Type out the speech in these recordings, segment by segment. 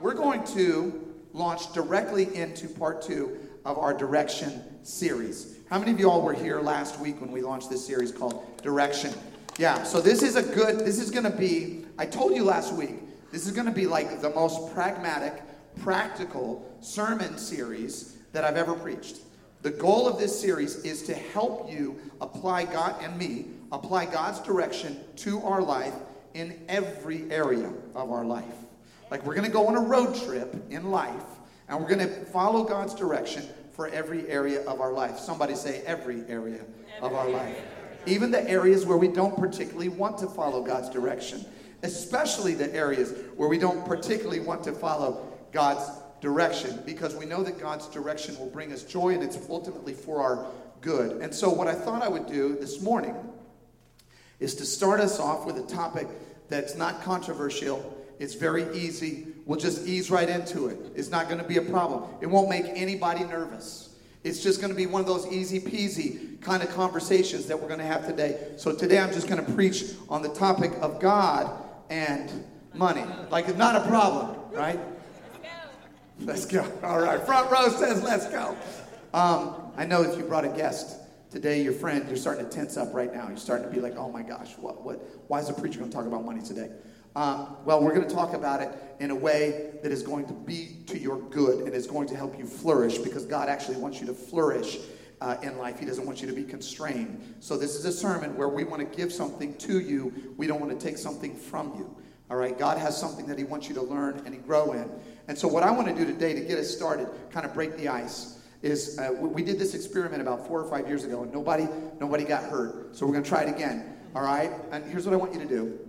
We're going to launch directly into part two of our direction series. How many of you all were here last week when we launched this series called Direction? Yeah, so this is a good, this is going to be, I told you last week, this is going to be like the most pragmatic, practical sermon series that I've ever preached. The goal of this series is to help you apply God and me, apply God's direction to our life in every area of our life. Like we're going to go on a road trip in life and we're going to follow God's direction for every area of our life. Somebody say every area of our life. Even the areas where we don't particularly want to follow God's direction, especially the areas where we don't particularly want to follow God's direction because we know that God's direction will bring us joy and it's ultimately for our good. And so, what I thought I would do this morning is to start us off with a topic that's not controversial it's very easy. We'll just ease right into it. It's not going to be a problem. It won't make anybody nervous. It's just going to be one of those easy peasy kind of conversations that we're going to have today. So today I'm just going to preach on the topic of God and money. Like it's not a problem, right? Let's go. All right. Front row says let's go. Um, I know if you brought a guest today, your friend, you're starting to tense up right now. You're starting to be like, oh my gosh, what, what, why is the preacher going to talk about money today? Um, well, we're going to talk about it in a way that is going to be to your good and is going to help you flourish because God actually wants you to flourish uh, in life. He doesn't want you to be constrained. So, this is a sermon where we want to give something to you, we don't want to take something from you. All right, God has something that He wants you to learn and grow in. And so, what I want to do today to get us started, kind of break the ice, is uh, we did this experiment about four or five years ago, and nobody nobody got hurt. So we're going to try it again. All right, and here's what I want you to do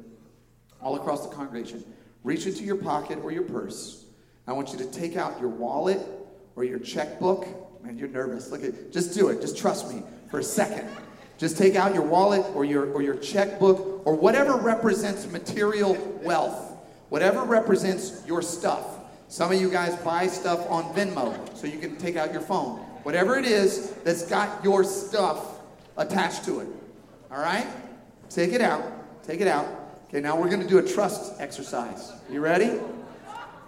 all across the congregation. Reach into your pocket or your purse. I want you to take out your wallet or your checkbook. Man, you're nervous. Look at just do it. Just trust me for a second. Just take out your wallet or your or your checkbook or whatever represents material wealth. Whatever represents your stuff. Some of you guys buy stuff on Venmo so you can take out your phone. Whatever it is that's got your stuff attached to it. All right? Take it out. Take it out. Okay, now we're going to do a trust exercise. You ready?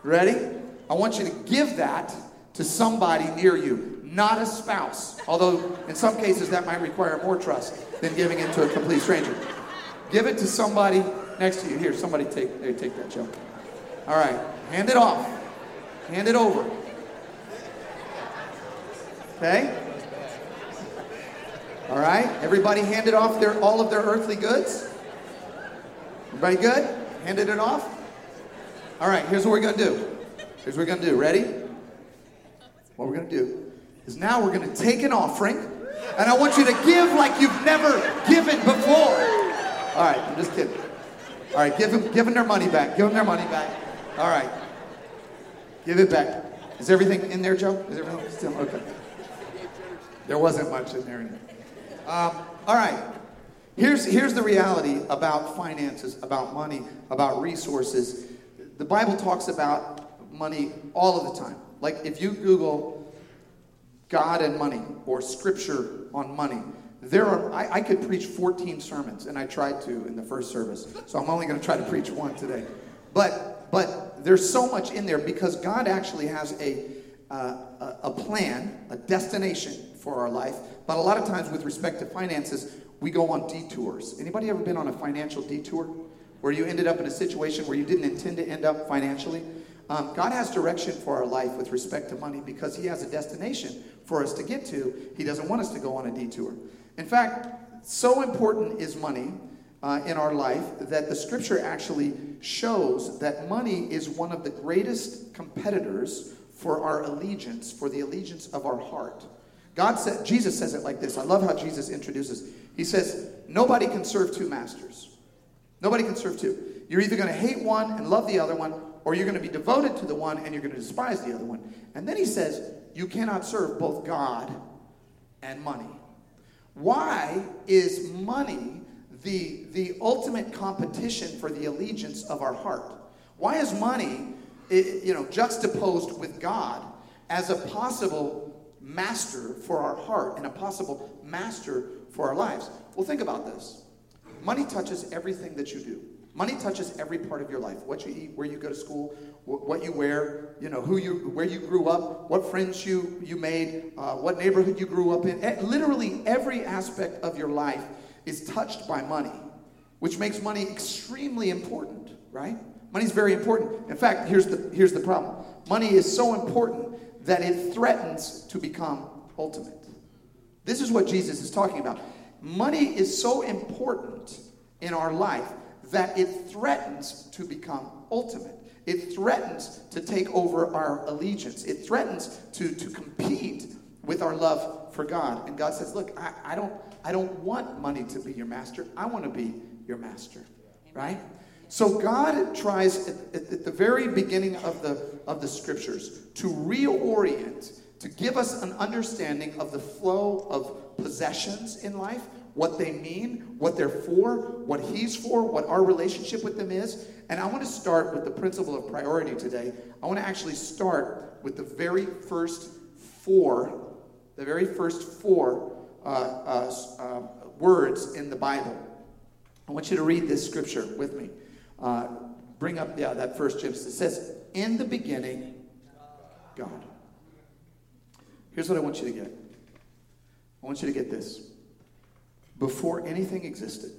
Ready? I want you to give that to somebody near you, not a spouse. Although in some cases that might require more trust than giving it to a complete stranger. Give it to somebody next to you. Here, somebody take there, take that, Joe. All right, hand it off. Hand it over. Okay? All right, everybody handed off their all of their earthly goods. Everybody good? Handed it off? All right, here's what we're going to do. Here's what we're going to do. Ready? What we're going to do is now we're going to take an offering, and I want you to give like you've never given before. All right, I'm just kidding. All right, give them, give them their money back. Give them their money back. All right. Give it back. Is everything in there, Joe? Is everything still okay? There wasn't much in there. Um, all right. Here's, here's the reality about finances, about money, about resources. The Bible talks about money all of the time. Like if you Google God and money or scripture on money, there are, I, I could preach 14 sermons, and I tried to in the first service. So I'm only going to try to preach one today. But, but there's so much in there because God actually has a, uh, a plan, a destination for our life. But a lot of times, with respect to finances, we go on detours. Anybody ever been on a financial detour where you ended up in a situation where you didn't intend to end up financially? Um, God has direction for our life with respect to money because He has a destination for us to get to. He doesn't want us to go on a detour. In fact, so important is money uh, in our life that the scripture actually shows that money is one of the greatest competitors for our allegiance, for the allegiance of our heart. God said, Jesus says it like this. I love how Jesus introduces. He says, nobody can serve two masters. Nobody can serve two. You're either going to hate one and love the other one, or you're going to be devoted to the one and you're going to despise the other one. And then he says, you cannot serve both God and money. Why is money the, the ultimate competition for the allegiance of our heart? Why is money, you know, juxtaposed with God as a possible master for our heart and a possible master for our lives. Well, think about this money touches everything that you do. Money touches every part of your life what you eat, where you go to school, wh- what you wear, you know, who you, where you grew up, what friends you, you made, uh, what neighborhood you grew up in. E- Literally every aspect of your life is touched by money, which makes money extremely important, right? Money's very important. In fact, here's the, here's the problem. Money is so important that it threatens to become ultimate. This is what Jesus is talking about. Money is so important in our life that it threatens to become ultimate. It threatens to take over our allegiance. It threatens to, to compete with our love for God. And God says, Look, I, I, don't, I don't want money to be your master. I want to be your master. Right? So God tries at, at, at the very beginning of the, of the scriptures to reorient, to give us an understanding of the flow of possessions in life, what they mean, what they're for, what He's for, what our relationship with them is. And I want to start with the principle of priority today. I want to actually start with the very first four, the very first four uh, uh, uh, words in the Bible. I want you to read this scripture with me. Uh, bring up, yeah, that first Genesis. It says, In the beginning, God. Here's what I want you to get I want you to get this. Before anything existed,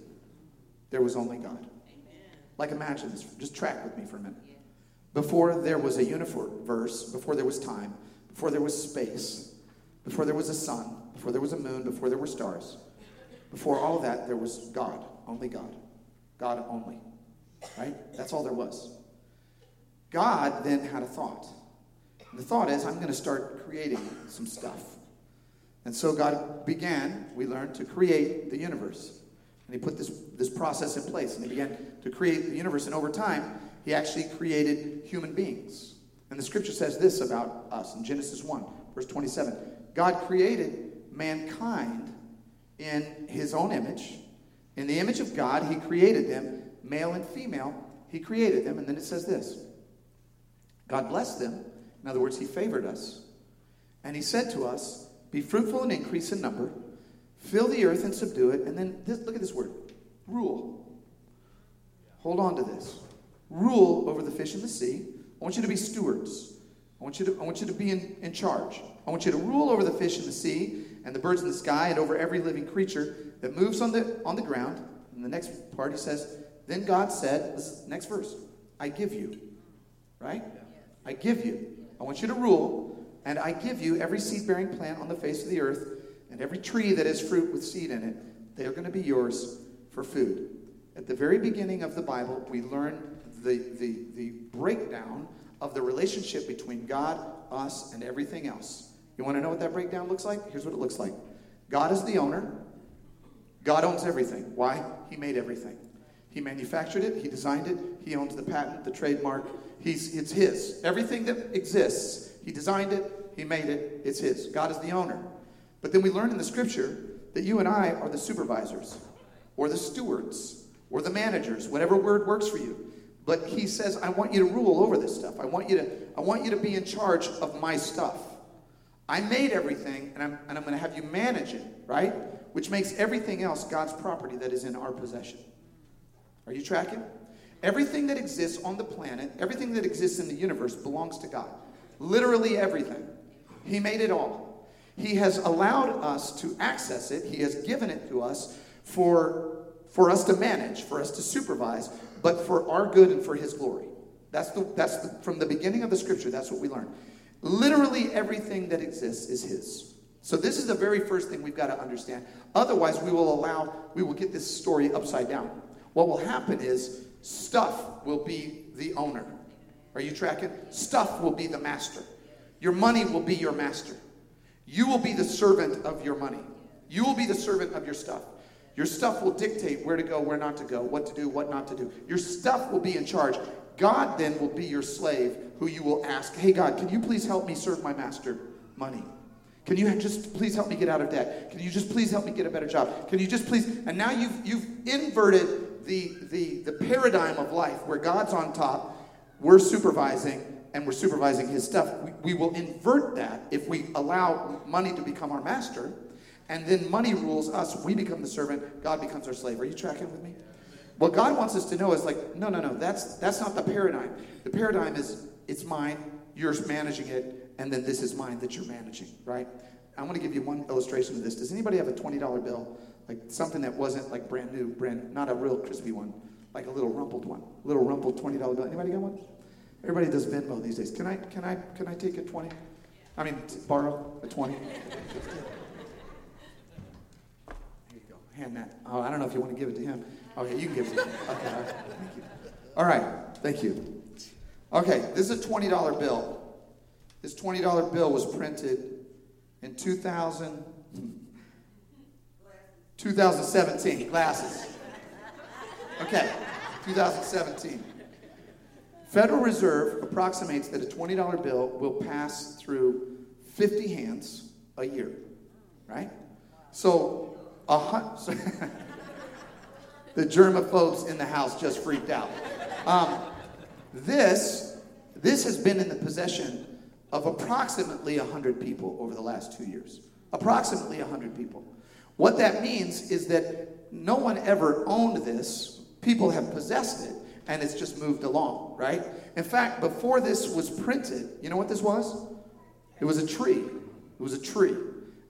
there was only God. Like, imagine this. Just track with me for a minute. Before there was a universe, before there was time, before there was space, before there was a sun, before there was a moon, before there were stars, before all of that, there was God, only God. God only. Right? That's all there was. God then had a thought. The thought is, I'm going to start creating some stuff. And so God began, we learned, to create the universe. And he put this, this process in place. And he began to create the universe. And over time, he actually created human beings. And the scripture says this about us in Genesis 1, verse 27. God created mankind in his own image. In the image of God, he created them, male and female. He created them. And then it says this God blessed them. In other words, he favored us. And he said to us, Be fruitful and increase in number, fill the earth and subdue it. And then this, look at this word rule. Hold on to this. Rule over the fish in the sea. I want you to be stewards. I want you to, I want you to be in, in charge. I want you to rule over the fish in the sea and the birds in the sky and over every living creature that moves on the, on the ground. And the next part he says, Then God said, this is next verse, I give you. Right? I give you. I want you to rule, and I give you every seed bearing plant on the face of the earth and every tree that has fruit with seed in it. They are going to be yours for food. At the very beginning of the Bible, we learn the, the, the breakdown of the relationship between God, us, and everything else. You want to know what that breakdown looks like? Here's what it looks like God is the owner. God owns everything. Why? He made everything. He manufactured it, he designed it, he owns the patent, the trademark. He's, it's his. Everything that exists, he designed it, he made it, it's his. God is the owner. But then we learn in the scripture that you and I are the supervisors, or the stewards, or the managers, whatever word works for you. But he says, I want you to rule over this stuff. I want you to, I want you to be in charge of my stuff. I made everything, and I'm, and I'm going to have you manage it, right? Which makes everything else God's property that is in our possession. Are you tracking? Everything that exists on the planet, everything that exists in the universe belongs to God. Literally everything. He made it all. He has allowed us to access it, He has given it to us for, for us to manage, for us to supervise, but for our good and for His glory. That's, the, that's the, from the beginning of the scripture, that's what we learn. Literally everything that exists is His. So this is the very first thing we've got to understand. Otherwise, we will allow, we will get this story upside down. What will happen is stuff will be the owner. Are you tracking? Stuff will be the master. Your money will be your master. You will be the servant of your money. You will be the servant of your stuff. Your stuff will dictate where to go, where not to go, what to do, what not to do. Your stuff will be in charge. God then will be your slave who you will ask, Hey, God, can you please help me serve my master money? Can you just please help me get out of debt? Can you just please help me get a better job? Can you just please? And now you've, you've inverted the, the, the paradigm of life where God's on top, we're supervising, and we're supervising his stuff. We, we will invert that if we allow money to become our master, and then money rules us. We become the servant, God becomes our slave. Are you tracking with me? What God wants us to know is like, no, no, no, that's, that's not the paradigm. The paradigm is it's mine, you're managing it, and then this is mine that you're managing, right? I want to give you one illustration of this. Does anybody have a $20 bill? Like something that wasn't like brand new, brand not a real crispy one, like a little rumpled one, a little rumpled $20 bill. Anybody got one? Everybody does Venmo these days. Can I can I can I take a 20? I mean, borrow a 20. Here you go. Hand that. Oh, I don't know if you want to give it to him. Okay, you can give it to him. Okay, all right. Thank you. All right, thank you. Okay, this is a $20 bill. This $20 bill was printed in 2000, 2017. Glasses. Okay, 2017. Federal Reserve approximates that a $20 bill will pass through 50 hands a year, right? So, a hun- the germaphobes in the house just freaked out. Um, this, this has been in the possession of approximately 100 people over the last two years. Approximately 100 people. What that means is that no one ever owned this, people have possessed it, and it's just moved along, right? In fact, before this was printed, you know what this was? It was a tree. It was a tree.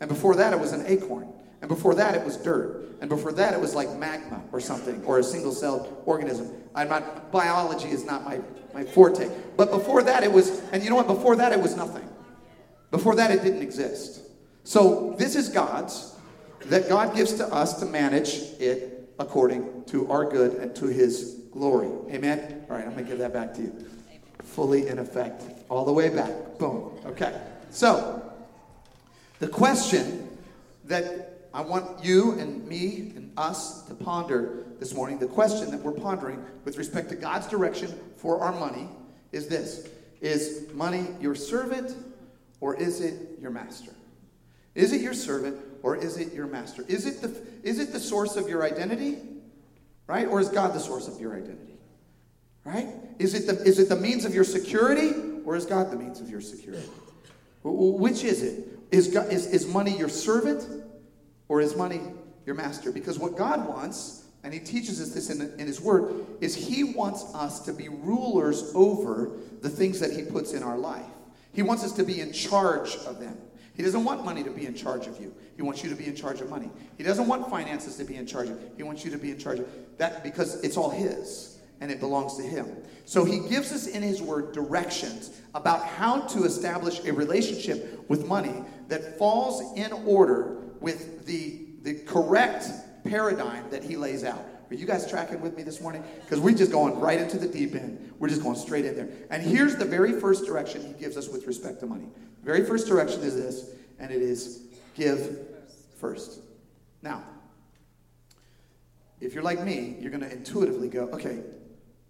And before that, it was an acorn. And before that, it was dirt. And before that, it was like magma or something, or a single celled organism. I'm not, biology is not my, my forte. But before that, it was, and you know what? Before that, it was nothing. Before that, it didn't exist. So this is God's, that God gives to us to manage it according to our good and to his glory. Amen? All right, I'm going to give that back to you. Fully in effect, all the way back. Boom. Okay. So, the question that I want you and me and us to ponder this morning, the question that we're pondering with respect to God's direction for our money is this Is money your servant or is it your master? Is it your servant or is it your master? Is it the, is it the source of your identity right? Or is God the source of your identity? Right? Is it the, is it the means of your security or is God the means of your security? Which is it? Is, God, is, is money your servant or is money your master? Because what God wants, and He teaches us this in, in His Word, is He wants us to be rulers over the things that He puts in our life. He wants us to be in charge of them. He doesn't want money to be in charge of you. He wants you to be in charge of money. He doesn't want finances to be in charge of. He wants you to be in charge of that because it's all his and it belongs to him. So he gives us in his word directions about how to establish a relationship with money that falls in order with the the correct paradigm that he lays out. Are you guys tracking with me this morning? Because we're just going right into the deep end. We're just going straight in there. And here's the very first direction he gives us with respect to money. Very first direction is this, and it is give first. Now, if you're like me, you're going to intuitively go, okay,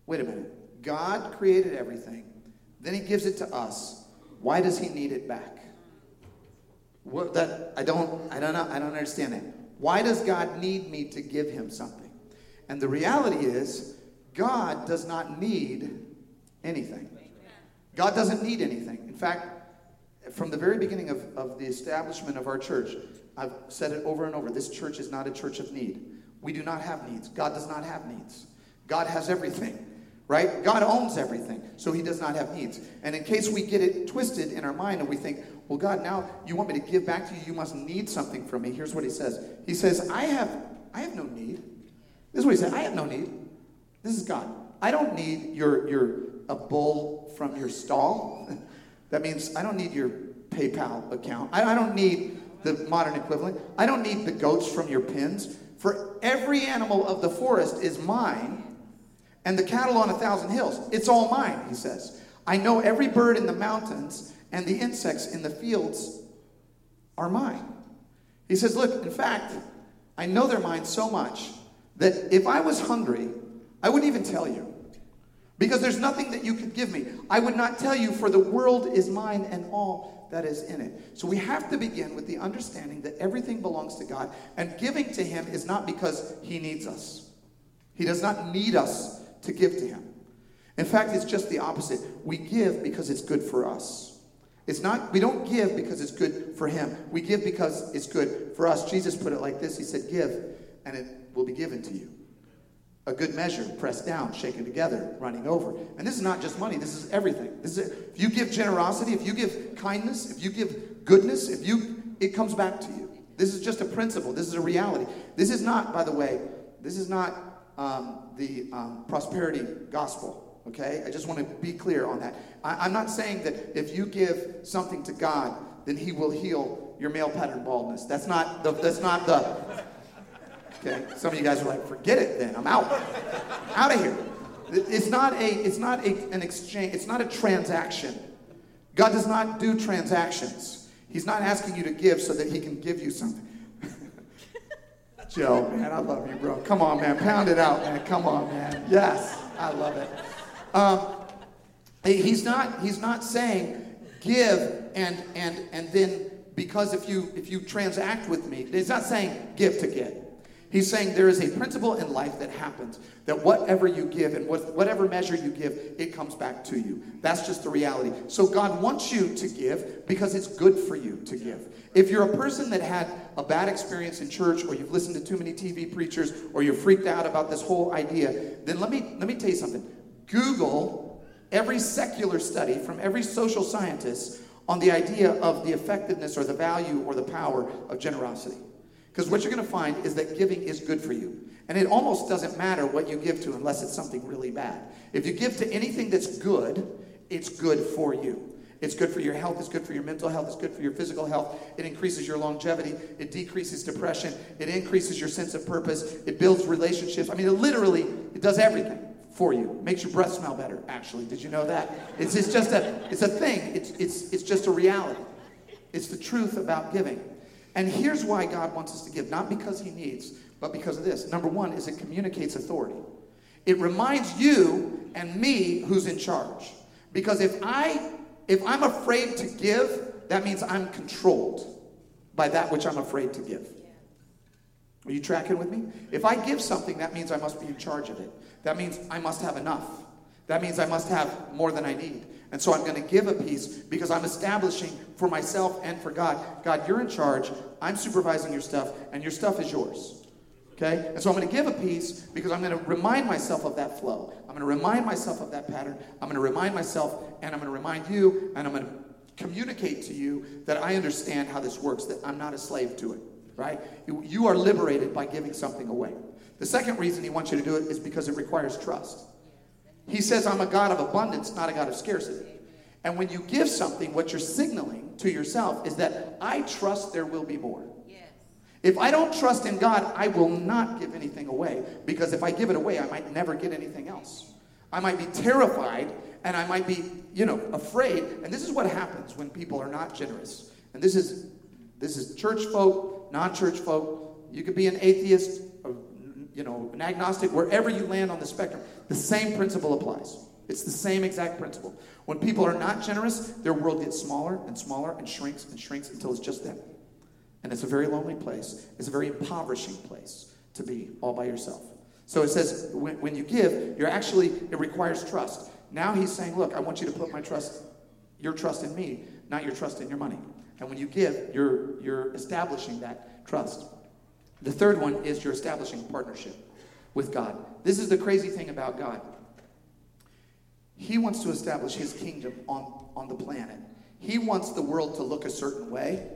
wait a minute. God created everything, then he gives it to us. Why does he need it back? What that I don't I don't know I don't understand that. Why does God need me to give him something? And the reality is God does not need anything. God doesn't need anything. In fact, from the very beginning of, of the establishment of our church, I've said it over and over this church is not a church of need. We do not have needs. God does not have needs. God has everything, right? God owns everything, so he does not have needs. And in case we get it twisted in our mind and we think, well, God, now you want me to give back to you, you must need something from me. Here's what he says He says, I have, I have no need. This is what he said I have no need. This is God. I don't need your, your a bull from your stall. That means I don't need your PayPal account. I, I don't need the modern equivalent. I don't need the goats from your pens. For every animal of the forest is mine, and the cattle on a thousand hills. It's all mine, he says. I know every bird in the mountains and the insects in the fields are mine. He says, Look, in fact, I know they're mine so much that if I was hungry, I wouldn't even tell you because there's nothing that you could give me. I would not tell you, for the world is mine and all that is in it. So we have to begin with the understanding that everything belongs to God, and giving to Him is not because He needs us. He does not need us to give to Him. In fact, it's just the opposite. We give because it's good for us. It's not, we don't give because it's good for Him. We give because it's good for us. Jesus put it like this He said, Give, and it will be given to you. A good measure, pressed down, shaken together, running over. And this is not just money, this is everything. This is if you give generosity, if you give kindness, if you give goodness, if you it comes back to you. This is just a principle. This is a reality. This is not, by the way, this is not um, the um, prosperity gospel. Okay, I just want to be clear on that. I, I'm not saying that if you give something to God, then He will heal your male pattern baldness. That's not the. That's not the. Okay, some of you guys are like, forget it. Then I'm out. out of here. It's not a. It's not a, an exchange. It's not a transaction. God does not do transactions. He's not asking you to give so that He can give you something. Joe, man, I love you, bro. Come on, man. Pound it out, man. Come on, man. Yes, I love it. Um, he's not. He's not saying give and and and then because if you if you transact with me, he's not saying give to get. He's saying there is a principle in life that happens that whatever you give and whatever measure you give, it comes back to you. That's just the reality. So God wants you to give because it's good for you to give. If you're a person that had a bad experience in church or you've listened to too many TV preachers or you're freaked out about this whole idea, then let me let me tell you something. Google every secular study from every social scientist on the idea of the effectiveness or the value or the power of generosity. Because what you're going to find is that giving is good for you. And it almost doesn't matter what you give to unless it's something really bad. If you give to anything that's good, it's good for you. It's good for your health, it's good for your mental health, it's good for your physical health. It increases your longevity, it decreases depression, it increases your sense of purpose, it builds relationships. I mean, it literally it does everything for you. Makes your breath smell better, actually. Did you know that? It's, it's just a it's a thing. It's it's it's just a reality. It's the truth about giving. And here's why God wants us to give, not because he needs, but because of this. Number one is it communicates authority. It reminds you and me who's in charge. Because if I if I'm afraid to give, that means I'm controlled by that which I'm afraid to give. Are you tracking with me? If I give something, that means I must be in charge of it. That means I must have enough. That means I must have more than I need. And so I'm going to give a piece because I'm establishing for myself and for God God, you're in charge. I'm supervising your stuff, and your stuff is yours. Okay? And so I'm going to give a piece because I'm going to remind myself of that flow. I'm going to remind myself of that pattern. I'm going to remind myself, and I'm going to remind you, and I'm going to communicate to you that I understand how this works, that I'm not a slave to it. Right? You are liberated by giving something away. The second reason he wants you to do it is because it requires trust. He says, I'm a God of abundance, not a God of scarcity. And when you give something, what you're signaling to yourself is that I trust there will be more. If I don't trust in God, I will not give anything away. Because if I give it away, I might never get anything else. I might be terrified and I might be, you know, afraid. And this is what happens when people are not generous. And this is this is church folk, non-church folk. You could be an atheist, you know, an agnostic, wherever you land on the spectrum, the same principle applies. It's the same exact principle. When people are not generous, their world gets smaller and smaller and shrinks and shrinks until it's just them. And it's a very lonely place. It's a very impoverishing place to be all by yourself. So it says when, when you give, you're actually, it requires trust. Now he's saying, look, I want you to put my trust, your trust in me, not your trust in your money. And when you give, you're, you're establishing that trust. The third one is you're establishing partnership with God. This is the crazy thing about God. He wants to establish his kingdom on, on the planet. He wants the world to look a certain way.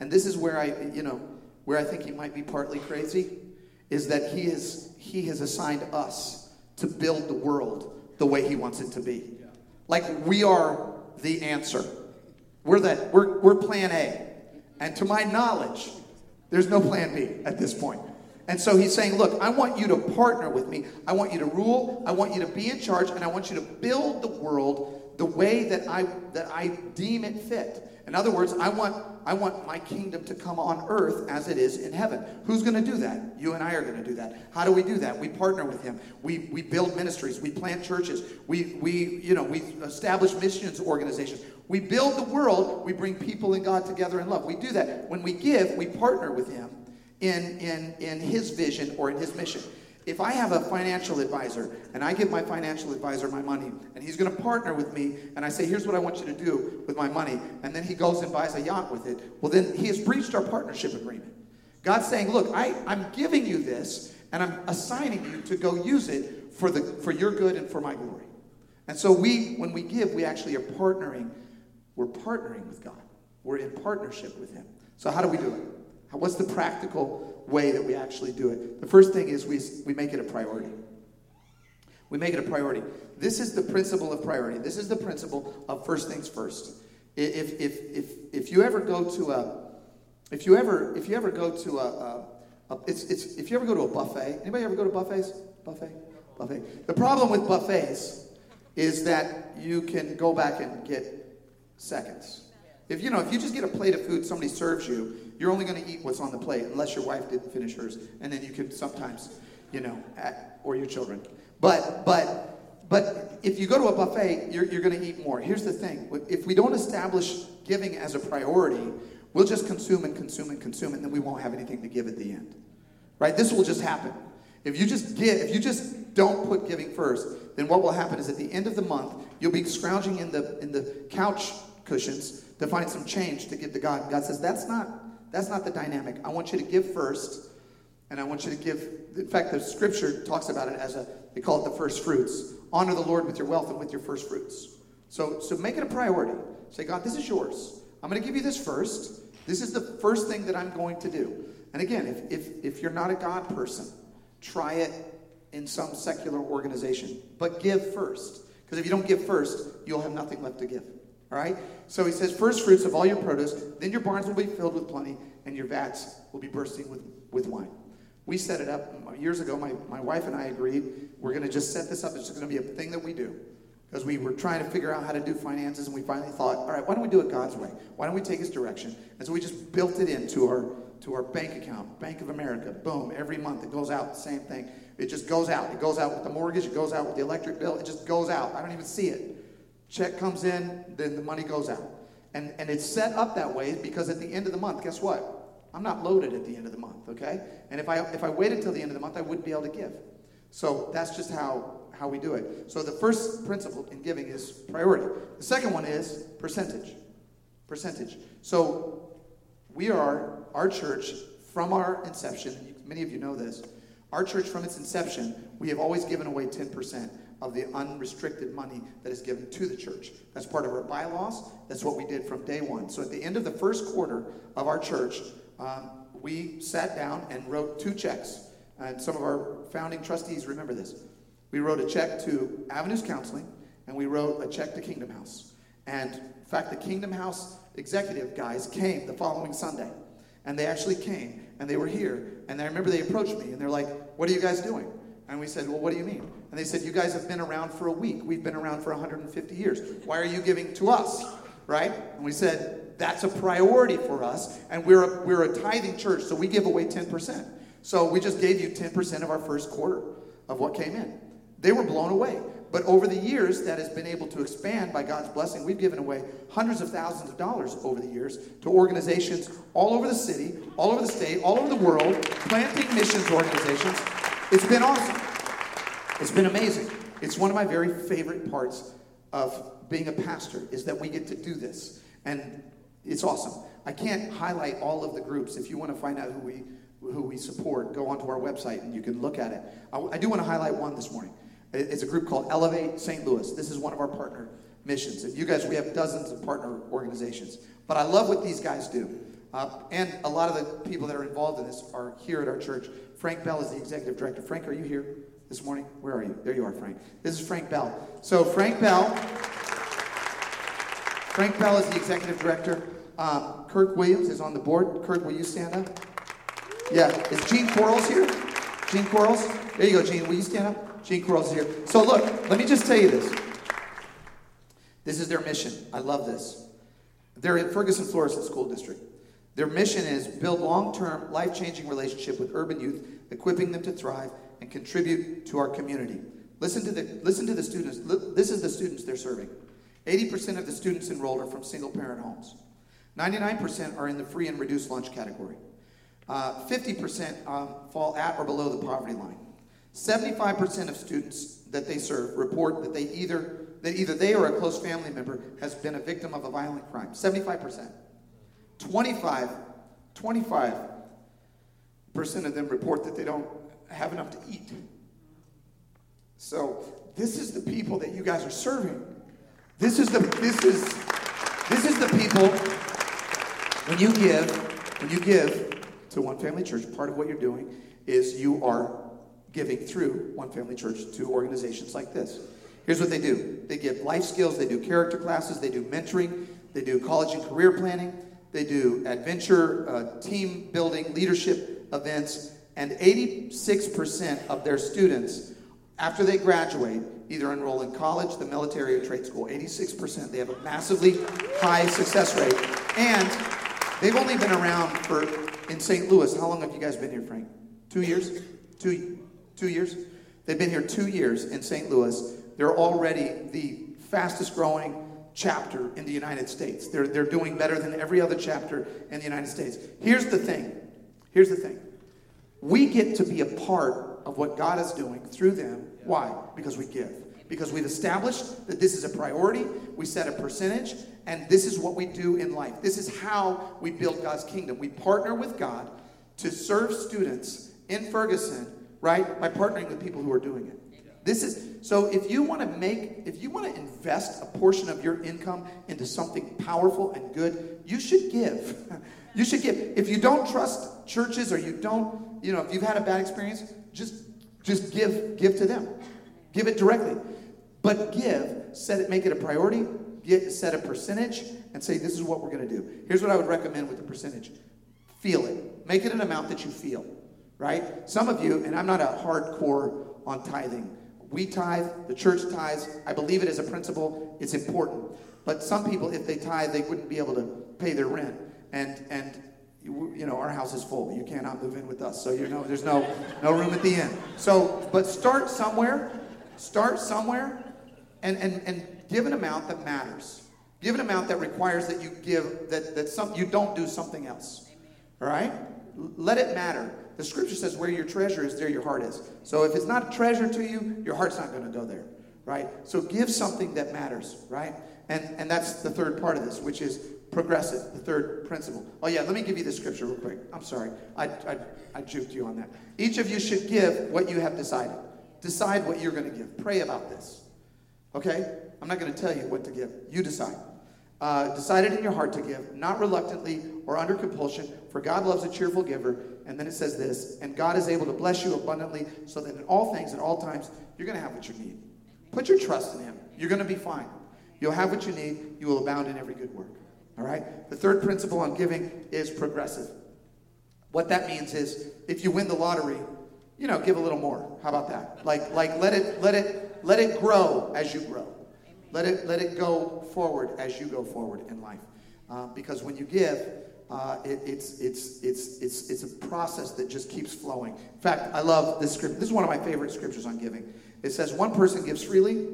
And this is where I, you know, where I think he might be partly crazy, is that he is he has assigned us to build the world the way he wants it to be. Like we are the answer. We're that we're we're plan A. And to my knowledge, there's no plan B at this point. And so he's saying, Look, I want you to partner with me. I want you to rule. I want you to be in charge. And I want you to build the world the way that I, that I deem it fit. In other words, I want, I want my kingdom to come on earth as it is in heaven. Who's going to do that? You and I are going to do that. How do we do that? We partner with him. We, we build ministries. We plant churches. We, we, you know, we establish missions organizations. We build the world. We bring people and God together in love. We do that. When we give, we partner with him in, in, in his vision or in his mission. If I have a financial advisor and I give my financial advisor my money and he's going to partner with me and I say, here's what I want you to do with my money, and then he goes and buys a yacht with it, well, then he has breached our partnership agreement. God's saying, look, I, I'm giving you this and I'm assigning you to go use it for, the, for your good and for my glory. And so we, when we give, we actually are partnering. We're partnering with God. We're in partnership with Him. So how do we do it? What's the practical way that we actually do it? The first thing is we, we make it a priority. We make it a priority. This is the principle of priority. This is the principle of first things first. If, if, if, if you ever go to a, if you ever, if you ever go to a, a, it's, it's, if you ever go to a buffet, anybody ever go to buffets? Buffet? Buffet. The problem with buffets is that you can go back and get seconds. If you know, if you just get a plate of food somebody serves you, you're only going to eat what's on the plate unless your wife didn't finish hers, and then you can sometimes, you know, at, or your children. But but but if you go to a buffet, you're, you're going to eat more. Here's the thing: if we don't establish giving as a priority, we'll just consume and consume and consume, and then we won't have anything to give at the end. Right? This will just happen. If you just give, if you just don't put giving first, then what will happen is at the end of the month, you'll be scrounging in the in the couch cushions to find some change to give to God. God says, that's not, that's not the dynamic. I want you to give first, and I want you to give. In fact, the scripture talks about it as a, they call it the first fruits. Honor the Lord with your wealth and with your first fruits. So, so make it a priority. Say, God, this is yours. I'm going to give you this first. This is the first thing that I'm going to do. And again, if, if, if you're not a God person, try it in some secular organization. But give first. Because if you don't give first, you'll have nothing left to give. All right? So he says, first fruits of all your produce, then your barns will be filled with plenty, and your vats will be bursting with, with wine. We set it up years ago. My, my wife and I agreed we're going to just set this up. It's just going to be a thing that we do. Because we were trying to figure out how to do finances, and we finally thought, all right, why don't we do it God's way? Why don't we take his direction? And so we just built it into our to our bank account, Bank of America. Boom, every month it goes out, the same thing. It just goes out. It goes out with the mortgage, it goes out with the electric bill, it just goes out. I don't even see it. Check comes in, then the money goes out. And, and it's set up that way because at the end of the month, guess what? I'm not loaded at the end of the month, okay? And if I, if I waited until the end of the month, I wouldn't be able to give. So that's just how, how we do it. So the first principle in giving is priority. The second one is percentage. Percentage. So we are, our church, from our inception, many of you know this, our church from its inception, we have always given away 10% of the unrestricted money that is given to the church. That's part of our bylaws. That's what we did from day one. So at the end of the first quarter of our church, um, we sat down and wrote two checks. And some of our founding trustees remember this. We wrote a check to Avenues Counseling, and we wrote a check to Kingdom House. And in fact, the Kingdom House executive guys came the following Sunday. And they actually came, and they were here. And I remember they approached me, and they're like, What are you guys doing? And we said, Well, what do you mean? And they said, You guys have been around for a week. We've been around for 150 years. Why are you giving to us? Right? And we said, That's a priority for us. And we're a, we're a tithing church, so we give away 10%. So we just gave you 10% of our first quarter of what came in. They were blown away. But over the years, that has been able to expand by God's blessing. We've given away hundreds of thousands of dollars over the years to organizations all over the city, all over the state, all over the world, planting missions organizations it's been awesome. It's been amazing. It's one of my very favorite parts of being a pastor is that we get to do this. And it's awesome. I can't highlight all of the groups. If you want to find out who we who we support, go onto our website and you can look at it. I, I do want to highlight one this morning. It's a group called Elevate St. Louis. This is one of our partner missions. And you guys, we have dozens of partner organizations. But I love what these guys do. Uh, and a lot of the people that are involved in this are here at our church. Frank Bell is the executive director. Frank, are you here this morning? Where are you? There you are, Frank. This is Frank Bell. So, Frank Bell. Frank Bell is the executive director. Um, Kirk Williams is on the board. Kirk, will you stand up? Yeah. Is Gene Quarles here? Gene Quarles? There you go, Gene. Will you stand up? Gene is here. So, look, let me just tell you this. This is their mission. I love this. They're in Ferguson Florissant School District. Their mission is build long-term, life-changing relationship with urban youth, equipping them to thrive and contribute to our community. Listen to the listen to the students. This is the students they're serving. 80% of the students enrolled are from single-parent homes. 99% are in the free and reduced lunch category. Uh, 50% um, fall at or below the poverty line. 75% of students that they serve report that they either that either they or a close family member has been a victim of a violent crime. 75%. 25, 25% of them report that they don't have enough to eat. So this is the people that you guys are serving. This is the this is this is the people when you give when you give to One Family Church, part of what you're doing is you are giving through One Family Church to organizations like this. Here's what they do. They give life skills, they do character classes, they do mentoring, they do college and career planning, they do adventure, uh, team building, leadership events, and 86% of their students, after they graduate, either enroll in college, the military, or trade school. 86%. They have a massively high success rate. And they've only been around for, in St. Louis, how long have you guys been here, Frank? Two years? Two, two years? They've been here two years in St. Louis. They're already the fastest growing chapter in the United States. They're, they're doing better than every other chapter in the United States. Here's the thing. Here's the thing. We get to be a part of what God is doing through them. Why? Because we give. Because we've established that this is a priority, we set a percentage, and this is what we do in life. This is how we build God's kingdom. We partner with God to serve students in Ferguson, right? By partnering with people who are doing it. This is so if you want to make if you want to invest a portion of your income into something powerful and good, you should give. You should give. If you don't trust churches or you don't, you know, if you've had a bad experience, just just give give to them. Give it directly. But give, set it, make it a priority, get set a percentage, and say, this is what we're gonna do. Here's what I would recommend with the percentage. Feel it. Make it an amount that you feel. Right? Some of you, and I'm not a hardcore on tithing. We tithe, the church tithes. I believe it as a principle. It's important. But some people, if they tithe, they wouldn't be able to pay their rent. And and you know our house is full. You cannot move in with us, so you know there's no no room at the end. So, but start somewhere. Start somewhere, and and and give an amount that matters. Give an amount that requires that you give that that some you don't do something else. All right. Let it matter. The scripture says, where your treasure is, there your heart is. So if it's not a treasure to you, your heart's not going to go there, right? So give something that matters, right? And, and that's the third part of this, which is progressive, the third principle. Oh, yeah, let me give you the scripture real quick. I'm sorry. I, I, I juked you on that. Each of you should give what you have decided. Decide what you're going to give. Pray about this. Okay? I'm not going to tell you what to give. You decide. Uh, decided in your heart to give, not reluctantly or under compulsion, for God loves a cheerful giver. And then it says this, and God is able to bless you abundantly, so that in all things, at all times, you're going to have what you need. Put your trust in Him. You're going to be fine. You'll have what you need. You will abound in every good work. All right? The third principle on giving is progressive. What that means is if you win the lottery, you know, give a little more. How about that? Like, like let it, let it, let it grow as you grow. Let it, let it go forward as you go forward in life. Uh, because when you give, uh, it, it's, it's, it's, it's, it's a process that just keeps flowing. In fact, I love this script. This is one of my favorite scriptures on giving. It says, One person gives freely,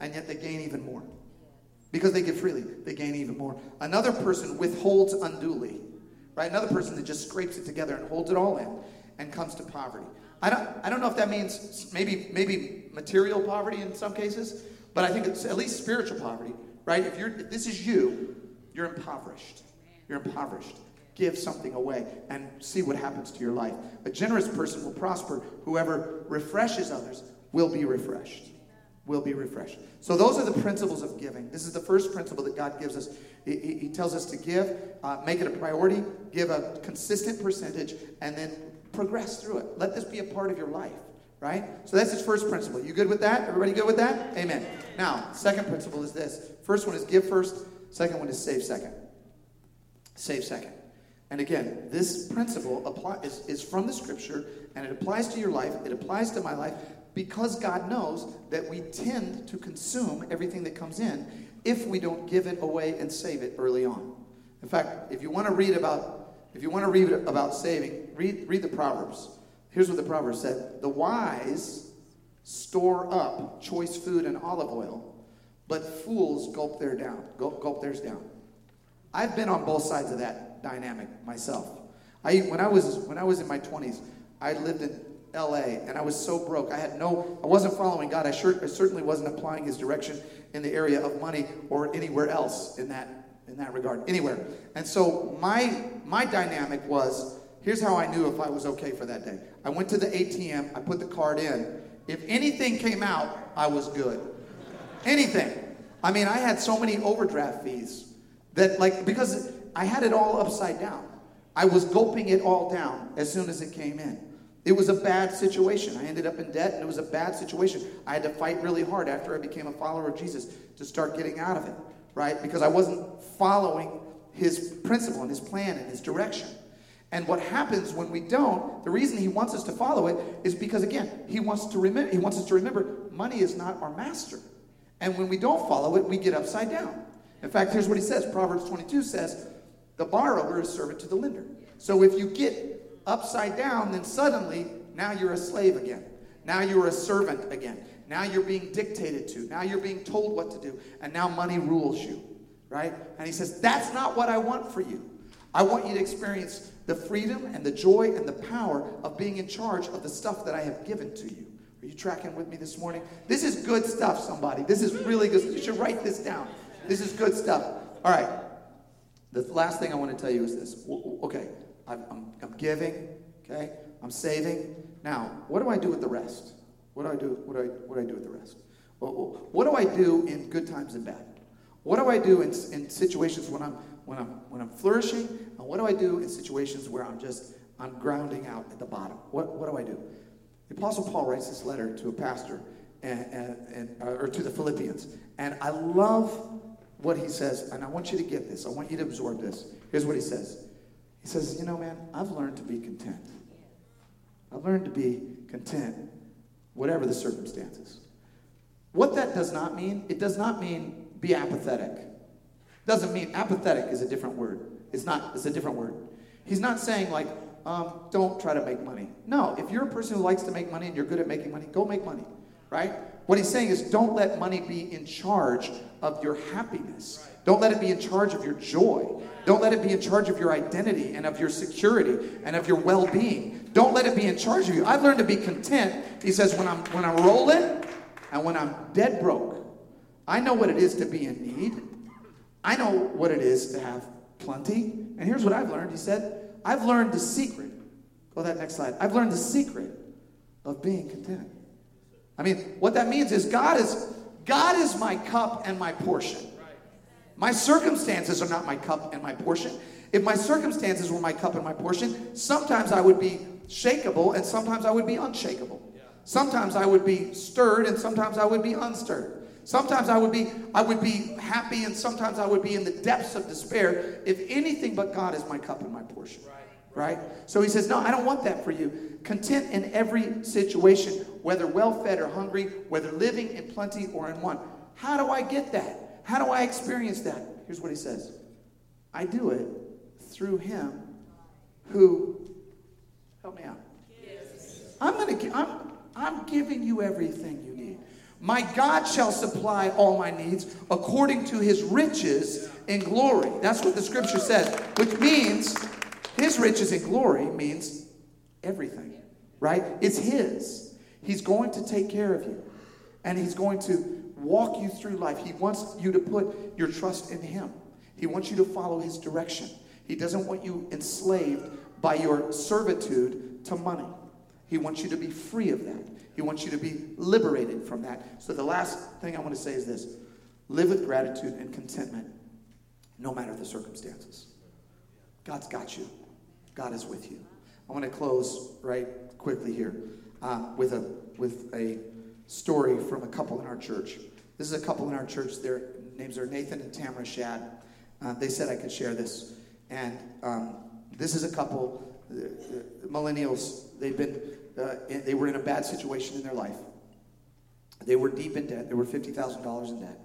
and yet they gain even more. Because they give freely, they gain even more. Another person withholds unduly, right? Another person that just scrapes it together and holds it all in and comes to poverty. I don't, I don't know if that means maybe, maybe material poverty in some cases, but I think it's at least spiritual poverty, right? If, you're, if this is you, you're impoverished. You're impoverished. Give something away and see what happens to your life. A generous person will prosper. Whoever refreshes others will be refreshed. Will be refreshed. So, those are the principles of giving. This is the first principle that God gives us. He, tells us to give, uh, make it a priority, give a consistent percentage, and then progress through it. Let this be a part of your life right? So that's his first principle. You good with that? Everybody good with that? Amen. Now, second principle is this. First one is give first. Second one is save second. Save second. And again, this principle apply, is, is from the scripture and it applies to your life. It applies to my life because God knows that we tend to consume everything that comes in if we don't give it away and save it early on. In fact, if you want to read about if you want to read about saving, read, read the Proverbs. Here's what the Proverbs said The wise store up choice food and olive oil, but fools gulp their down, gulp, gulp theirs down. I've been on both sides of that dynamic myself. I, when, I was, when I was in my 20s, I lived in LA and I was so broke. I had no, I wasn't following God. I, sure, I certainly wasn't applying His direction in the area of money or anywhere else in that, in that regard, anywhere. And so my, my dynamic was Here's how I knew if I was okay for that day. I went to the ATM, I put the card in. If anything came out, I was good. Anything. I mean, I had so many overdraft fees that, like, because I had it all upside down. I was gulping it all down as soon as it came in. It was a bad situation. I ended up in debt, and it was a bad situation. I had to fight really hard after I became a follower of Jesus to start getting out of it, right? Because I wasn't following his principle and his plan and his direction. And what happens when we don't, the reason he wants us to follow it is because again, he wants to remember he wants us to remember money is not our master. And when we don't follow it, we get upside down. In fact, here's what he says. Proverbs 22 says, "The borrower is servant to the lender." So if you get upside down, then suddenly now you're a slave again. Now you're a servant again. Now you're being dictated to. Now you're being told what to do. And now money rules you, right? And he says, That's not what I want for you. I want you to experience the freedom and the joy and the power of being in charge of the stuff that I have given to you. Are you tracking with me this morning? This is good stuff, somebody. This is really good. You should write this down. This is good stuff. All right. The last thing I want to tell you is this. Okay, I'm, I'm, giving, okay? I'm saving. Now, what do I do with the rest? What do I do? What do I, what do, I do with the rest? What do I do in good times and bad? What do I do in, in situations when I'm when I'm when I'm flourishing? And what do I do in situations where I'm just I'm grounding out at the bottom? What what do I do? The Apostle Paul writes this letter to a pastor and, and, and uh, or to the Philippians, and I love what he says, and I want you to get this. I want you to absorb this. Here's what he says. He says, You know, man, I've learned to be content. I've learned to be content, whatever the circumstances. What that does not mean, it does not mean be apathetic. It Doesn't mean apathetic is a different word. It's not, it's a different word. He's not saying like, um, don't try to make money. No, if you're a person who likes to make money and you're good at making money, go make money, right? What he's saying is don't let money be in charge of your happiness. Don't let it be in charge of your joy. Don't let it be in charge of your identity and of your security and of your well-being. Don't let it be in charge of you. I've learned to be content. He says, when I'm when I'm rolling and when I'm dead broke, I know what it is to be in need. I know what it is to have plenty. And here's what I've learned. He said, I've learned the secret. Go that next slide. I've learned the secret of being content. I mean, what that means is God is God is my cup and my portion. My circumstances are not my cup and my portion. If my circumstances were my cup and my portion, sometimes I would be shakable and sometimes I would be unshakable. Sometimes I would be stirred and sometimes I would be unstirred. Sometimes I would be I would be happy and sometimes I would be in the depths of despair if anything but God is my cup and my portion. Right? So he says, "No, I don't want that for you. Content in every situation, whether well-fed or hungry, whether living in plenty or in want." How do I get that? How do I experience that? Here's what he says I do it through him who, help me out. I'm going to, I'm, I'm giving you everything you need. My God shall supply all my needs according to his riches in glory. That's what the scripture says, which means his riches in glory means everything, right? It's his. He's going to take care of you, and he's going to walk you through life. He wants you to put your trust in Him. He wants you to follow His direction. He doesn't want you enslaved by your servitude to money. He wants you to be free of that. He wants you to be liberated from that. So, the last thing I want to say is this live with gratitude and contentment no matter the circumstances. God's got you, God is with you. I want to close right quickly here uh, with, a, with a story from a couple in our church. This is a couple in our church. Their names are Nathan and Tamara Shad. Uh, they said I could share this. And um, this is a couple, uh, millennials. They've been, uh, they were in a bad situation in their life. They were deep in debt. They were $50,000 in debt.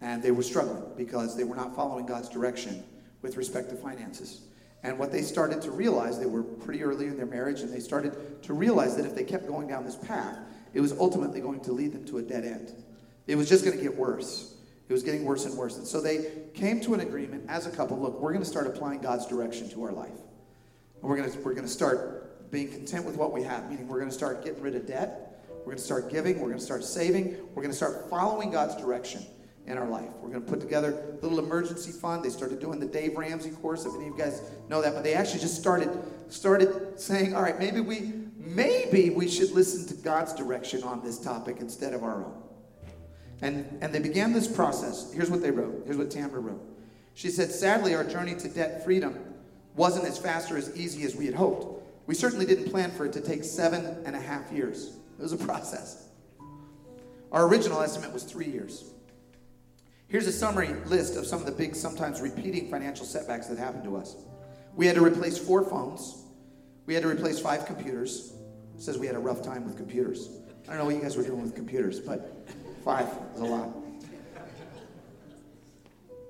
And they were struggling because they were not following God's direction with respect to finances. And what they started to realize, they were pretty early in their marriage, and they started to realize that if they kept going down this path, it was ultimately going to lead them to a dead end. It was just going to get worse. It was getting worse and worse. And so they came to an agreement as a couple look, we're going to start applying God's direction to our life. And we're going to, we're going to start being content with what we have, meaning we're going to start getting rid of debt. We're going to start giving. We're going to start saving. We're going to start following God's direction in our life. We're going to put together a little emergency fund. They started doing the Dave Ramsey course, if any of you guys know that, but they actually just started started saying, all right, maybe we maybe we should listen to God's direction on this topic instead of our own. And and they began this process. Here's what they wrote. Here's what Tamara wrote. She said, sadly, our journey to debt freedom wasn't as fast or as easy as we had hoped. We certainly didn't plan for it to take seven and a half years. It was a process. Our original estimate was three years. Here's a summary list of some of the big, sometimes repeating financial setbacks that happened to us. We had to replace four phones. We had to replace five computers. It says we had a rough time with computers. I don't know what you guys were doing with computers, but five is a lot.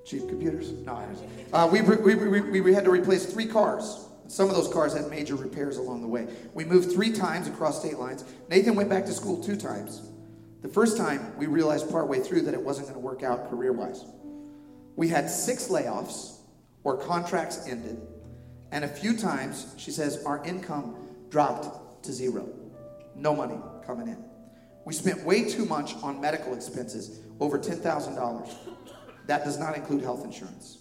Cheap computers? No, uh, we, we, we, we had to replace three cars. Some of those cars had major repairs along the way. We moved three times across state lines. Nathan went back to school two times. The first time, we realized partway through that it wasn't going to work out career wise. We had six layoffs or contracts ended, and a few times, she says, our income dropped to zero. No money coming in. We spent way too much on medical expenses, over $10,000. That does not include health insurance.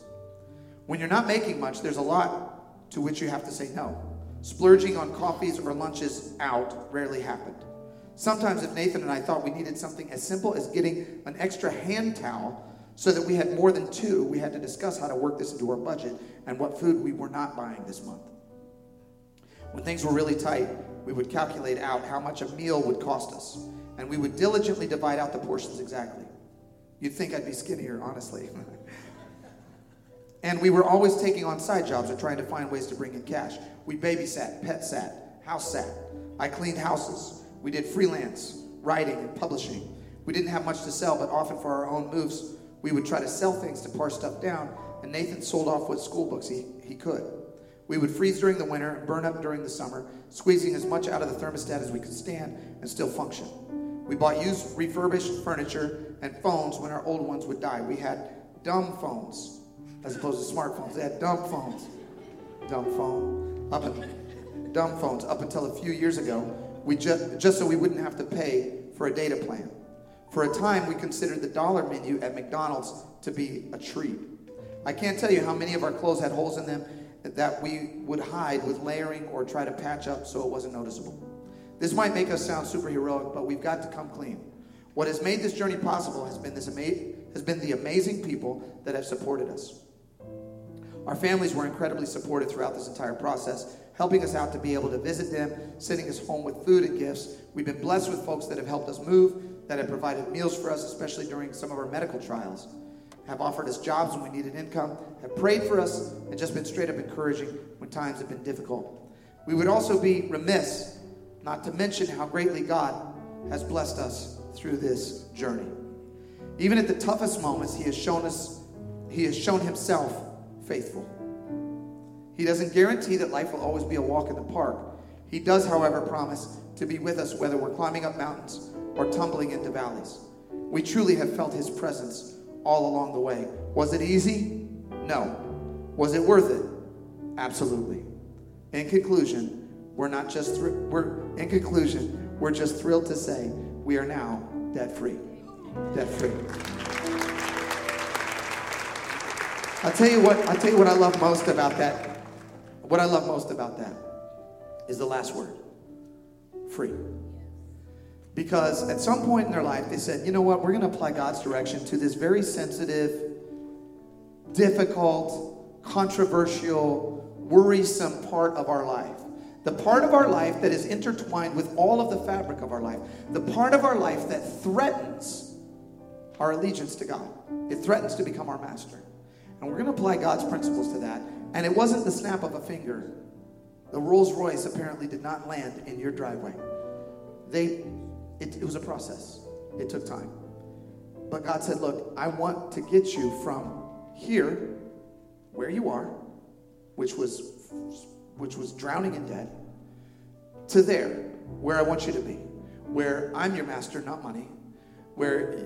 When you're not making much, there's a lot to which you have to say no. Splurging on coffees or lunches out rarely happened. Sometimes, if Nathan and I thought we needed something as simple as getting an extra hand towel so that we had more than two, we had to discuss how to work this into our budget and what food we were not buying this month. When things were really tight, we would calculate out how much a meal would cost us, and we would diligently divide out the portions exactly. You'd think I'd be skinnier, honestly. and we were always taking on side jobs or trying to find ways to bring in cash. We babysat, pet sat, house sat. I cleaned houses. We did freelance writing and publishing. We didn't have much to sell, but often for our own moves, we would try to sell things to pare stuff down, and Nathan sold off what school books he, he could. We would freeze during the winter and burn up during the summer, squeezing as much out of the thermostat as we could stand and still function. We bought used refurbished furniture and phones when our old ones would die. We had dumb phones as opposed to smartphones. They had dumb phones. Dumb phone. Up and, dumb phones up until a few years ago we just, just so we wouldn't have to pay for a data plan. For a time, we considered the dollar menu at McDonald's to be a treat. I can't tell you how many of our clothes had holes in them that we would hide with layering or try to patch up so it wasn't noticeable. This might make us sound super heroic, but we've got to come clean. What has made this journey possible has been, this ama- has been the amazing people that have supported us. Our families were incredibly supportive throughout this entire process, helping us out to be able to visit them, sending us home with food and gifts. We've been blessed with folks that have helped us move, that have provided meals for us, especially during some of our medical trials, have offered us jobs when we needed income, have prayed for us, and just been straight up encouraging when times have been difficult. We would also be remiss not to mention how greatly God has blessed us through this journey. Even at the toughest moments, He has shown us, He has shown Himself faithful. He doesn't guarantee that life will always be a walk in the park. He does, however, promise to be with us whether we're climbing up mountains or tumbling into valleys. We truly have felt His presence all along the way. Was it easy? No. Was it worth it? Absolutely. In conclusion, we're not just thr- we're in conclusion, we're just thrilled to say we are now debt free. Debt free. I'll tell you what I'll tell you what I love most about that what I love most about that is the last word free. Because at some point in their life, they said, you know what, we're going to apply God's direction to this very sensitive, difficult, controversial, worrisome part of our life. The part of our life that is intertwined with all of the fabric of our life. The part of our life that threatens our allegiance to God. It threatens to become our master. And we're going to apply God's principles to that. And it wasn't the snap of a finger. The Rolls Royce apparently did not land in your driveway. They, it, it was a process. It took time. But God said, Look, I want to get you from here, where you are, which was which was drowning in debt, to there, where I want you to be, where I'm your master, not money, where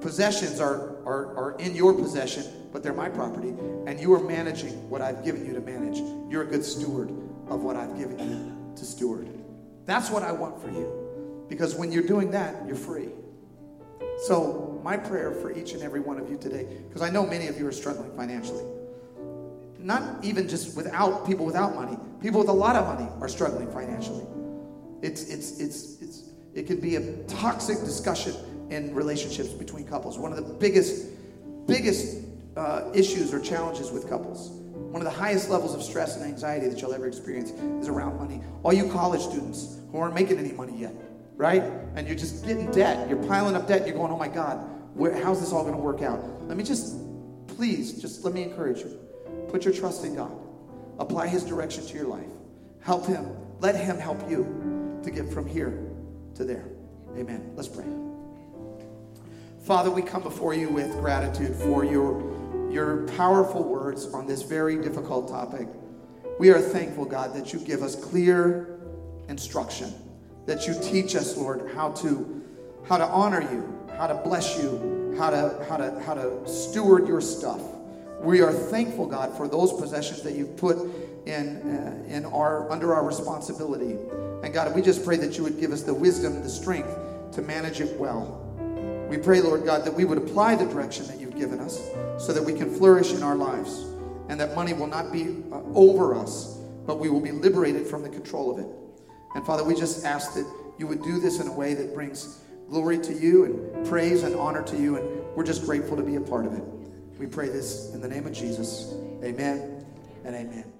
possessions are, are, are in your possession, but they're my property, and you are managing what I've given you to manage. You're a good steward of what I've given you to steward. That's what I want for you. Because when you're doing that, you're free. So, my prayer for each and every one of you today, because I know many of you are struggling financially. Not even just without people without money, people with a lot of money are struggling financially. It's, it's, it's, it's, it can be a toxic discussion in relationships between couples. One of the biggest, biggest uh, issues or challenges with couples. One of the highest levels of stress and anxiety that you'll ever experience is around money. All you college students who aren't making any money yet, right? And you're just getting debt. You're piling up debt. You're going, oh my God, where, how's this all going to work out? Let me just, please, just let me encourage you. Put your trust in God. Apply His direction to your life. Help Him. Let Him help you to get from here to there. Amen. Let's pray. Father, we come before you with gratitude for your, your powerful words on this very difficult topic. We are thankful, God, that you give us clear instruction, that you teach us, Lord, how to, how to honor you, how to bless you, how to, how, to, how to steward your stuff. We are thankful, God, for those possessions that you've put in, uh, in our, under our responsibility. And God, we just pray that you would give us the wisdom, the strength to manage it well. We pray, Lord God, that we would apply the direction that you've given us so that we can flourish in our lives and that money will not be uh, over us, but we will be liberated from the control of it. And Father, we just ask that you would do this in a way that brings glory to you and praise and honor to you. And we're just grateful to be a part of it. We pray this in the name of Jesus. Amen and amen.